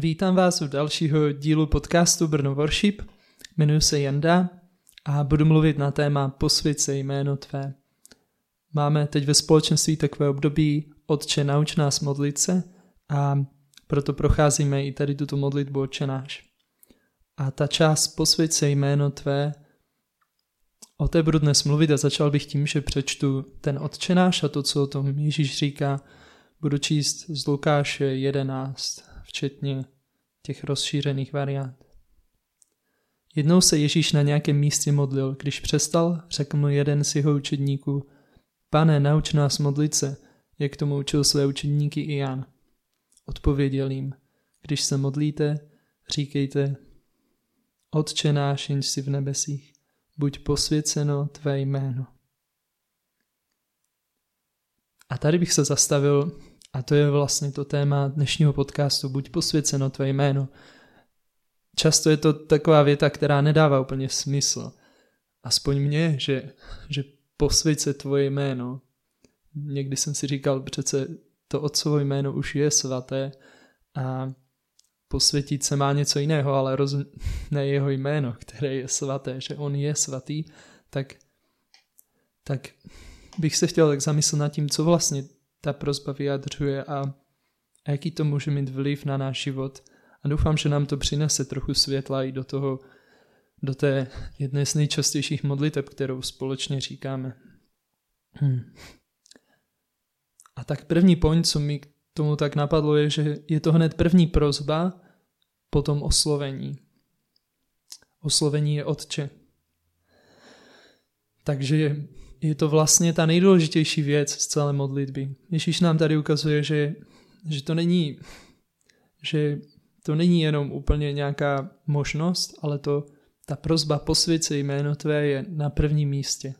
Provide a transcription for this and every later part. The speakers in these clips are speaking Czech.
Vítám vás u dalšího dílu podcastu Brno Worship. Jmenuji se Janda a budu mluvit na téma Posvěd se jméno Tvé. Máme teď ve společenství takové období Otče, nauč nás modlit se a proto procházíme i tady tuto modlitbu Otče náš. A ta část Posvěd se jméno Tvé, o té budu dnes mluvit a začal bych tím, že přečtu ten Otče náš a to, co o tom Ježíš říká, budu číst z Lukáše 11 včetně těch rozšířených variant. Jednou se Ježíš na nějakém místě modlil. Když přestal, řekl mu jeden z jeho učedníků, pane, nauč nás modlit se, jak tomu učil své učedníky i Jan. Odpověděl jim, když se modlíte, říkejte, Otče náš, jenž si v nebesích, buď posvěceno tvé jméno. A tady bych se zastavil a to je vlastně to téma dnešního podcastu, buď posvěceno tvé jméno. Často je to taková věta, která nedává úplně smysl. Aspoň mně, že, že posvěť se tvoje jméno. Někdy jsem si říkal, přece to otcovo jméno už je svaté a posvětit se má něco jiného, ale roz... ne jeho jméno, které je svaté, že on je svatý, tak, tak bych se chtěl tak zamyslet nad tím, co vlastně ta prozba vyjadřuje a, a jaký to může mít vliv na náš život. A doufám, že nám to přinese trochu světla i do toho, do té jedné z nejčastějších modliteb, kterou společně říkáme. Hmm. A tak první point, co mi k tomu tak napadlo, je, že je to hned první prozba, potom oslovení. Oslovení je Otče. Takže je to vlastně ta nejdůležitější věc z celé modlitby. Ježíš nám tady ukazuje, že, že to není že to není jenom úplně nějaká možnost, ale to ta prozba posvěd se jméno tvé je na prvním místě.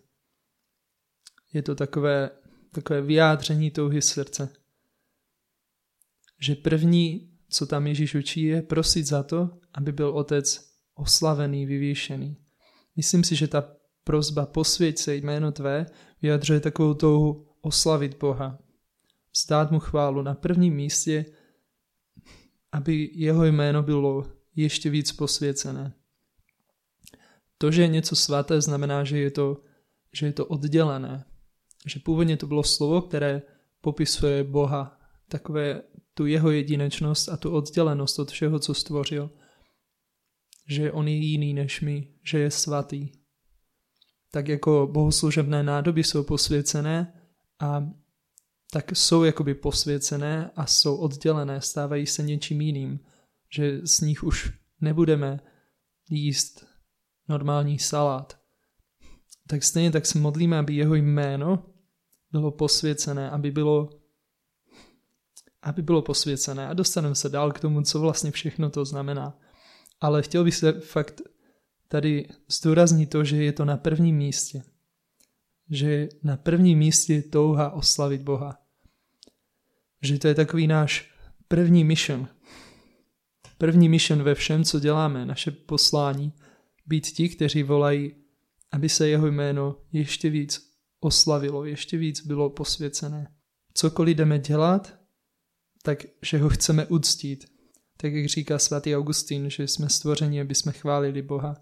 Je to takové, takové vyjádření touhy srdce. Že první, co tam Ježíš učí, je prosit za to, aby byl otec oslavený, vyvýšený. Myslím si, že ta prozba posvěť se jméno tvé vyjadřuje takovou touhu oslavit Boha. Zdát mu chválu na prvním místě, aby jeho jméno bylo ještě víc posvěcené. To, že je něco svaté, znamená, že je to, že je to oddělené. Že původně to bylo slovo, které popisuje Boha, takové tu jeho jedinečnost a tu oddělenost od všeho, co stvořil. Že on je jiný než my, že je svatý, tak jako bohoslužebné nádoby jsou posvěcené a tak jsou jakoby posvěcené a jsou oddělené, stávají se něčím jiným, že z nich už nebudeme jíst normální salát. Tak stejně tak se modlíme, aby jeho jméno bylo posvěcené, aby bylo aby bylo posvěcené a dostaneme se dál k tomu, co vlastně všechno to znamená. Ale chtěl bych se fakt tady zdůrazní to, že je to na prvním místě. Že na prvním místě je touha oslavit Boha. Že to je takový náš první mission. První mission ve všem, co děláme, naše poslání. Být ti, kteří volají, aby se jeho jméno ještě víc oslavilo, ještě víc bylo posvěcené. Cokoliv jdeme dělat, tak že ho chceme uctít. Tak jak říká svatý Augustín, že jsme stvořeni, aby jsme chválili Boha.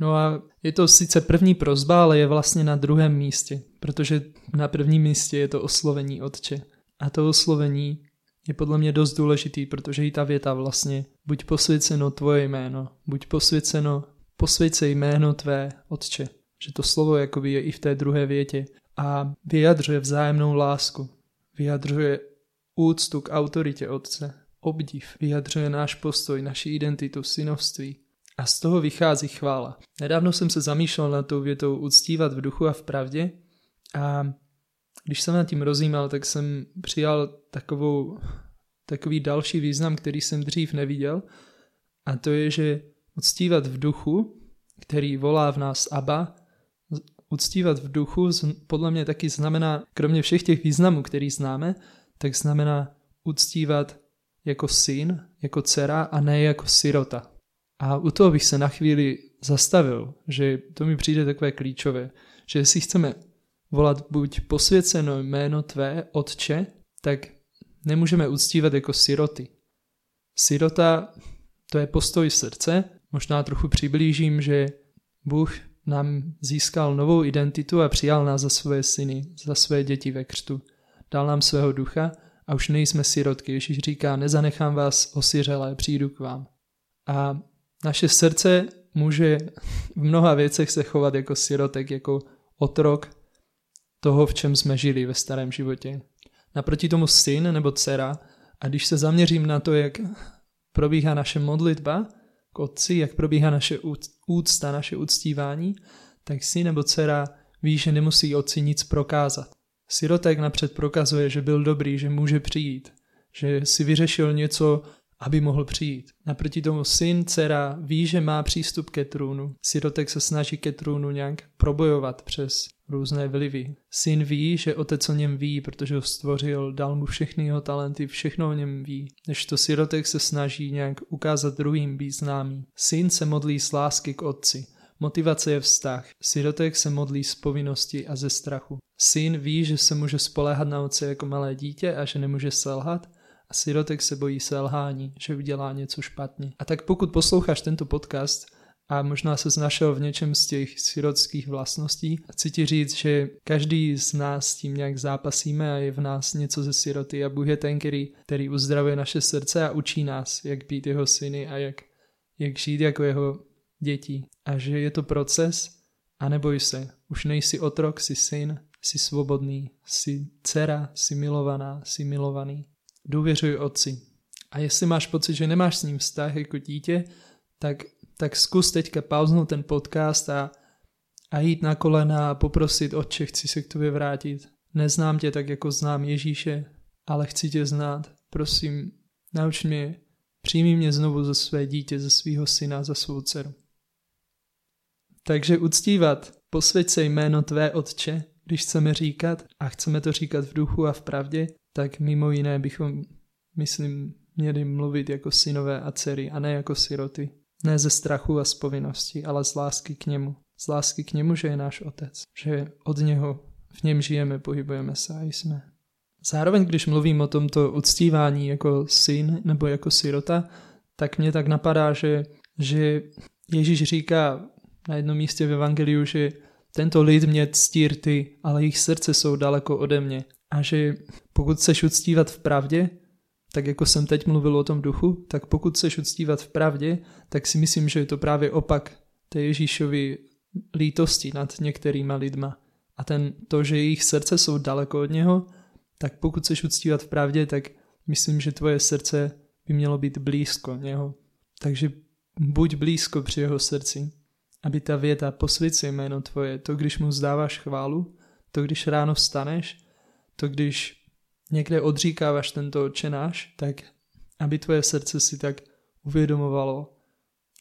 No a je to sice první prozba, ale je vlastně na druhém místě, protože na prvním místě je to oslovení Otče. A to oslovení je podle mě dost důležitý, protože i ta věta vlastně buď posvěceno tvoje jméno, buď posvěceno, posvěď se jméno tvé Otče. Že to slovo jakoby je i v té druhé větě a vyjadřuje vzájemnou lásku, vyjadřuje úctu k autoritě Otce, obdiv, vyjadřuje náš postoj, naši identitu, synovství, a z toho vychází chvála. Nedávno jsem se zamýšlel nad tou větou uctívat v duchu a v pravdě a když jsem nad tím rozjímal, tak jsem přijal takovou, takový další význam, který jsem dřív neviděl a to je, že uctívat v duchu, který volá v nás Abba, uctívat v duchu podle mě taky znamená, kromě všech těch významů, který známe, tak znamená uctívat jako syn, jako dcera a ne jako sirota. A u toho bych se na chvíli zastavil, že to mi přijde takové klíčové, že jestli chceme volat buď posvěceno jméno tvé, otče, tak nemůžeme uctívat jako siroty. Sirota to je postoj srdce. Možná trochu přiblížím, že Bůh nám získal novou identitu a přijal nás za své syny, za své děti ve křtu. Dal nám svého ducha a už nejsme sirotky. Ježíš říká, nezanechám vás osiřelé, přijdu k vám. A naše srdce může v mnoha věcech se chovat jako sirotek, jako otrok toho, v čem jsme žili ve starém životě. Naproti tomu syn nebo dcera, a když se zaměřím na to, jak probíhá naše modlitba k otci, jak probíhá naše úcta, naše uctívání, tak syn nebo dcera ví, že nemusí otci nic prokázat. Sirotek napřed prokazuje, že byl dobrý, že může přijít, že si vyřešil něco, aby mohl přijít. Naproti tomu syn, dcera ví, že má přístup ke trůnu. Sirotek se snaží ke trůnu nějak probojovat přes různé vlivy. Syn ví, že otec o něm ví, protože ho stvořil, dal mu všechny jeho talenty, všechno o něm ví. Než to sirotek se snaží nějak ukázat druhým být známý. Syn se modlí z lásky k otci. Motivace je vztah. Sirotek se modlí z povinnosti a ze strachu. Syn ví, že se může spoléhat na otce jako malé dítě a že nemůže selhat a sirotek se bojí selhání, že udělá něco špatně. A tak pokud posloucháš tento podcast a možná se znašel v něčem z těch sirotských vlastností, chci ti říct, že každý z nás tím nějak zápasíme a je v nás něco ze siroty a Bůh je ten, který, který uzdravuje naše srdce a učí nás, jak být jeho syny a jak, jak žít jako jeho děti. A že je to proces a neboj se, už nejsi otrok, jsi syn, jsi svobodný, jsi dcera, jsi milovaná, jsi milovaný. Důvěřuj otci. A jestli máš pocit, že nemáš s ním vztah jako dítě, tak, tak zkus teďka pauznout ten podcast a, a jít na kolena a poprosit otče, chci se k tobě vrátit. Neznám tě tak, jako znám Ježíše, ale chci tě znát. Prosím, nauč mě, přijmi mě znovu za své dítě, za svého syna, za svou dceru. Takže uctívat, posvěď se jméno tvé otče, když chceme říkat a chceme to říkat v duchu a v pravdě, tak mimo jiné bychom, myslím, měli mluvit jako synové a dcery a ne jako siroty. Ne ze strachu a z povinnosti, ale z lásky k němu. Z lásky k němu, že je náš otec. Že od něho v něm žijeme, pohybujeme se a jsme. Zároveň, když mluvím o tomto uctívání jako syn nebo jako sirota, tak mě tak napadá, že, že Ježíš říká na jednom místě v Evangeliu, že tento lid mě ctí ty, ale jejich srdce jsou daleko ode mě. A že pokud chceš uctívat v pravdě, tak jako jsem teď mluvil o tom duchu, tak pokud chceš uctívat v pravdě, tak si myslím, že je to právě opak té Ježíšovy lítosti nad některýma lidma. A ten, to, že jejich srdce jsou daleko od něho, tak pokud chceš uctívat v pravdě, tak myslím, že tvoje srdce by mělo být blízko něho. Takže buď blízko při jeho srdci, aby ta věta posvěd jméno tvoje, to když mu zdáváš chválu, to když ráno vstaneš, to když někde odříkáváš tento očenáš, tak aby tvoje srdce si tak uvědomovalo,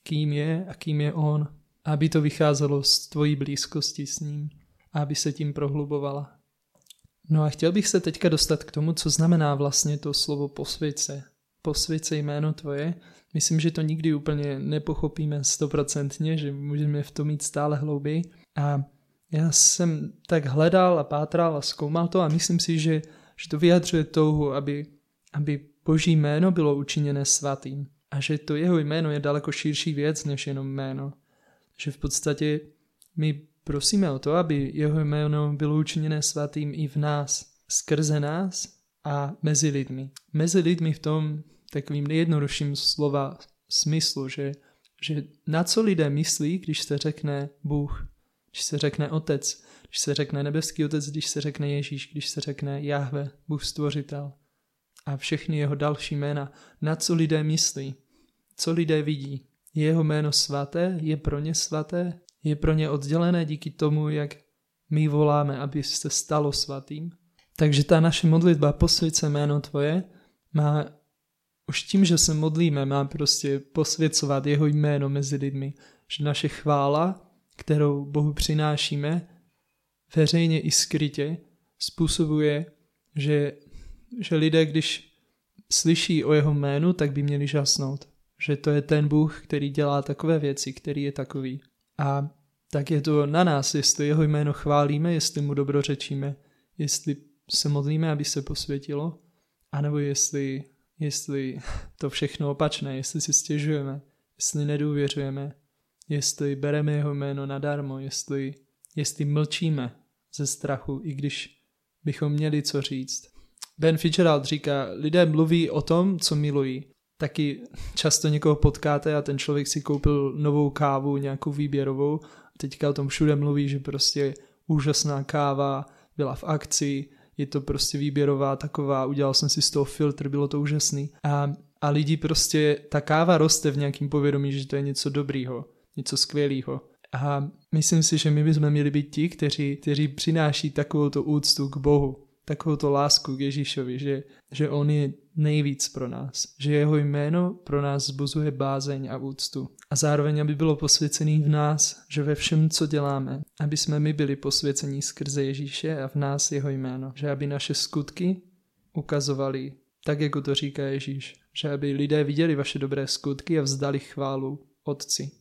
kým je a kým je on, aby to vycházelo z tvojí blízkosti s ním a aby se tím prohlubovala. No a chtěl bych se teďka dostat k tomu, co znamená vlastně to slovo posvěce. Posvěce jméno tvoje. Myslím, že to nikdy úplně nepochopíme stoprocentně, že můžeme v tom mít stále hlouběji. A já jsem tak hledal a pátral a zkoumal to a myslím si, že, že to vyjadřuje touhu, aby, aby boží jméno bylo učiněné svatým a že to jeho jméno je daleko širší věc než jenom jméno. Že v podstatě my prosíme o to, aby jeho jméno bylo učiněné svatým i v nás, skrze nás a mezi lidmi. Mezi lidmi v tom takovým nejjednodušším slova smyslu, že, že na co lidé myslí, když se řekne Bůh když se řekne Otec, když se řekne Nebeský Otec, když se řekne Ježíš, když se řekne Jahve, Bůh Stvořitel a všechny jeho další jména, na co lidé myslí, co lidé vidí. Je jeho jméno svaté, je pro ně svaté, je pro ně oddělené díky tomu, jak my voláme, aby se stalo svatým. Takže ta naše modlitba posvědce jméno tvoje má už tím, že se modlíme, má prostě posvěcovat jeho jméno mezi lidmi. Že naše chvála kterou Bohu přinášíme, veřejně i skrytě, způsobuje, že, že lidé, když slyší o jeho jménu, tak by měli žasnout. Že to je ten Bůh, který dělá takové věci, který je takový. A tak je to na nás, jestli jeho jméno chválíme, jestli mu dobrořečíme, jestli se modlíme, aby se posvětilo, anebo jestli jestli to všechno opačné, jestli si stěžujeme, jestli nedůvěřujeme, jestli bereme jeho jméno nadarmo, jestli, jestli mlčíme ze strachu, i když bychom měli co říct. Ben Fitzgerald říká, lidé mluví o tom, co milují. Taky často někoho potkáte a ten člověk si koupil novou kávu, nějakou výběrovou. Teďka o tom všude mluví, že prostě úžasná káva, byla v akci, je to prostě výběrová taková, udělal jsem si z toho filtr, bylo to úžasný. A, a lidi prostě, ta káva roste v nějakém povědomí, že to je něco dobrýho, něco skvělého. A myslím si, že my bychom měli být ti, kteří, kteří přináší takovou úctu k Bohu, takovou lásku k Ježíšovi, že, že on je nejvíc pro nás, že jeho jméno pro nás zbuzuje bázeň a úctu. A zároveň, aby bylo posvěcený v nás, že ve všem, co děláme, aby jsme my byli posvěcení skrze Ježíše a v nás jeho jméno. Že aby naše skutky ukazovali tak, jako to říká Ježíš. Že aby lidé viděli vaše dobré skutky a vzdali chválu Otci,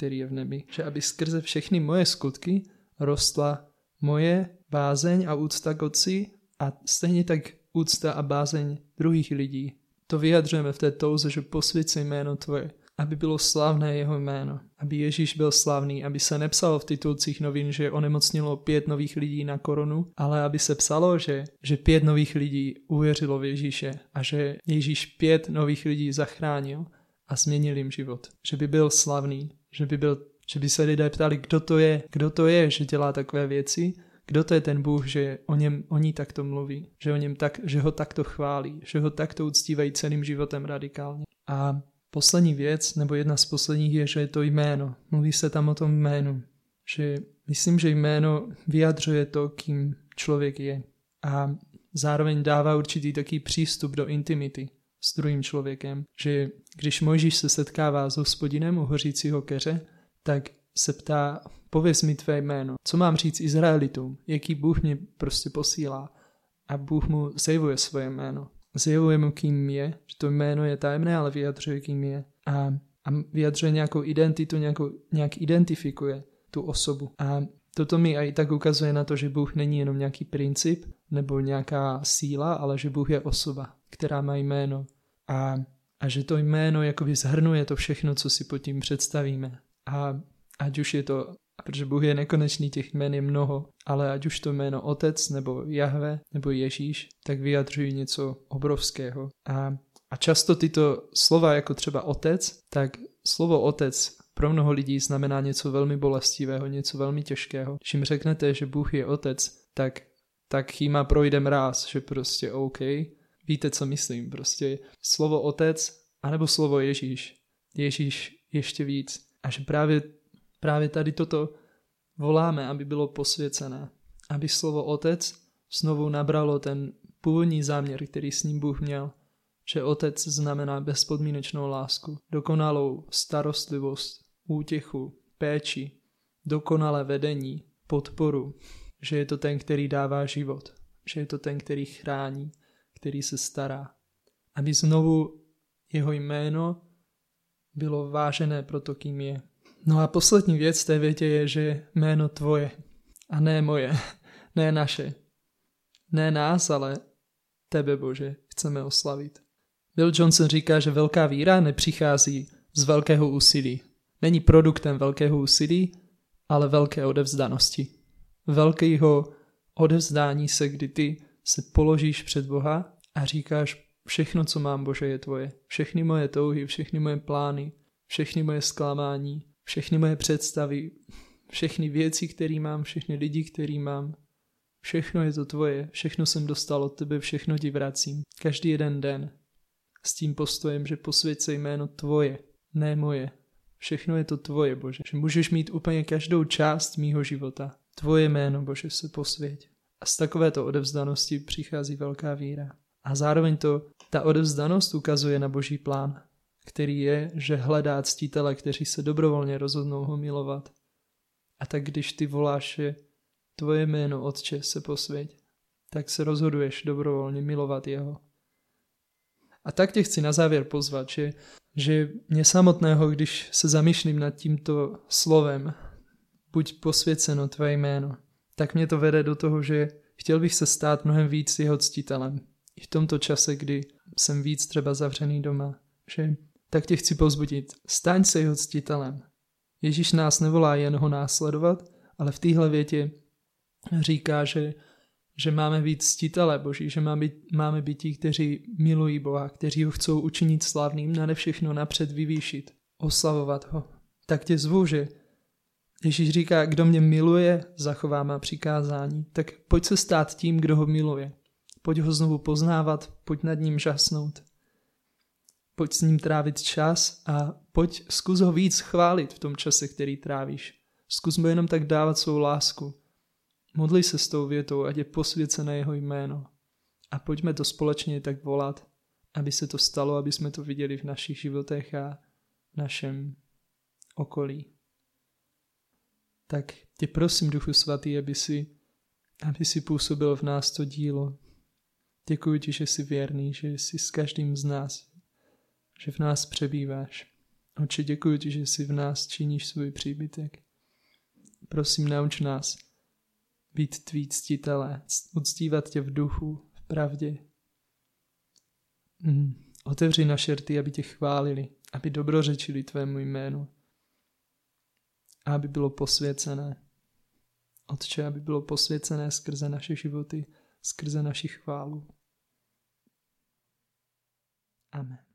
který je v nebi. Že aby skrze všechny moje skutky rostla moje bázeň a úcta k Otci a stejně tak úcta a bázeň druhých lidí. To vyjadřujeme v té touze, že posvěci jméno Tvoje, aby bylo slavné jeho jméno, aby Ježíš byl slavný, aby se nepsalo v titulcích novin, že onemocnilo pět nových lidí na korunu, ale aby se psalo, že, že pět nových lidí uvěřilo v Ježíše a že Ježíš pět nových lidí zachránil a změnil jim život. Že by byl slavný, že by, byl, že by se lidé ptali, kdo to je, kdo to je, že dělá takové věci kdo to je ten Bůh, že o něm oni takto mluví, že, o něm tak, že ho takto chválí, že ho takto uctívají celým životem radikálně. A poslední věc, nebo jedna z posledních je, že je to jméno. Mluví se tam o tom jménu. Že myslím, že jméno vyjadřuje to, kým člověk je. A zároveň dává určitý taký přístup do intimity s druhým člověkem, že když Mojžíš se setkává s hospodinem u hořícího keře, tak se ptá, pověz mi tvé jméno, co mám říct Izraelitům, jaký Bůh mě prostě posílá. A Bůh mu zjevuje svoje jméno. Zjevuje mu, kým je, že to jméno je tajemné, ale vyjadřuje, kým je. A, a vyjadřuje nějakou identitu, nějakou, nějak identifikuje tu osobu. A toto mi i tak ukazuje na to, že Bůh není jenom nějaký princip nebo nějaká síla, ale že Bůh je osoba, která má jméno. A, a že to jméno jakoby zhrnuje to všechno, co si pod tím představíme. A ať už je to, protože Bůh je nekonečný, těch jmén je mnoho, ale ať už to jméno Otec nebo Jahve nebo Ježíš, tak vyjadřují něco obrovského. A, a často tyto slova, jako třeba Otec, tak slovo Otec pro mnoho lidí znamená něco velmi bolestivého, něco velmi těžkého. Když jim řeknete, že Bůh je Otec, tak, tak jima projde mráz, že prostě OK, víte, co myslím, prostě slovo Otec, anebo slovo Ježíš. Ježíš ještě víc. A že právě Právě tady toto voláme, aby bylo posvěcené. Aby slovo Otec znovu nabralo ten původní záměr, který s ním Bůh měl. Že Otec znamená bezpodmínečnou lásku, dokonalou starostlivost, útěchu, péči, dokonalé vedení, podporu, že je to ten, který dává život, že je to ten, který chrání, který se stará. Aby znovu jeho jméno bylo vážené pro to, kým je. No a poslední věc té větě je, že jméno tvoje a ne moje, ne naše. Ne nás, ale tebe, Bože, chceme oslavit. Bill Johnson říká, že velká víra nepřichází z velkého úsilí. Není produktem velkého úsilí, ale velké odevzdanosti. Velkého odevzdání se, kdy ty se položíš před Boha a říkáš, všechno, co mám, Bože, je tvoje. Všechny moje touhy, všechny moje plány, všechny moje zklamání, všechny moje představy, všechny věci, které mám, všechny lidi, který mám, všechno je to tvoje, všechno jsem dostal od tebe, všechno ti vracím. Každý jeden den. S tím postojem, že posvěď se jméno tvoje, ne moje. Všechno je to tvoje, Bože. Že můžeš mít úplně každou část mýho života. Tvoje jméno, Bože, se posvěť. A z takovéto odevzdanosti přichází velká víra. A zároveň to, ta odevzdanost ukazuje na boží plán který je, že hledá ctítele, kteří se dobrovolně rozhodnou ho milovat. A tak když ty voláš je tvoje jméno, Otče, se posvěť, tak se rozhoduješ dobrovolně milovat jeho. A tak tě chci na závěr pozvat, že, že mě samotného, když se zamýšlím nad tímto slovem, buď posvěceno tvé jméno, tak mě to vede do toho, že chtěl bych se stát mnohem víc jeho ctitelem. I v tomto čase, kdy jsem víc třeba zavřený doma, že tak tě chci pozbudit. Staň se jeho ctitelem. Ježíš nás nevolá jen ho následovat, ale v téhle větě říká, že, že máme být ctitele Boží, že máme máme být ti, kteří milují Boha, kteří ho chcou učinit slavným, nade všechno napřed vyvýšit, oslavovat ho. Tak tě zvu, že Ježíš říká, kdo mě miluje, zachová má přikázání, tak pojď se stát tím, kdo ho miluje. Pojď ho znovu poznávat, pojď nad ním žasnout. Pojď s ním trávit čas a pojď zkus ho víc chválit v tom čase, který trávíš. Zkus mu jenom tak dávat svou lásku. Modli se s tou větou, ať je posvěcené jeho jméno. A pojďme to společně tak volat, aby se to stalo, aby jsme to viděli v našich životech a našem okolí. Tak tě prosím, Duchu Svatý, aby si, aby si působil v nás to dílo. Děkuji ti, že jsi věrný, že jsi s každým z nás, že v nás přebýváš. Oče, děkuji ti, že jsi v nás činíš svůj příbytek. Prosím, nauč nás být tví ctitelé, uctívat tě v duchu, v pravdě. Mm. Otevři naše rty, aby tě chválili, aby dobrořečili tvému jménu aby bylo posvěcené. Otče, aby bylo posvěcené skrze naše životy, skrze naši chválu. Amen.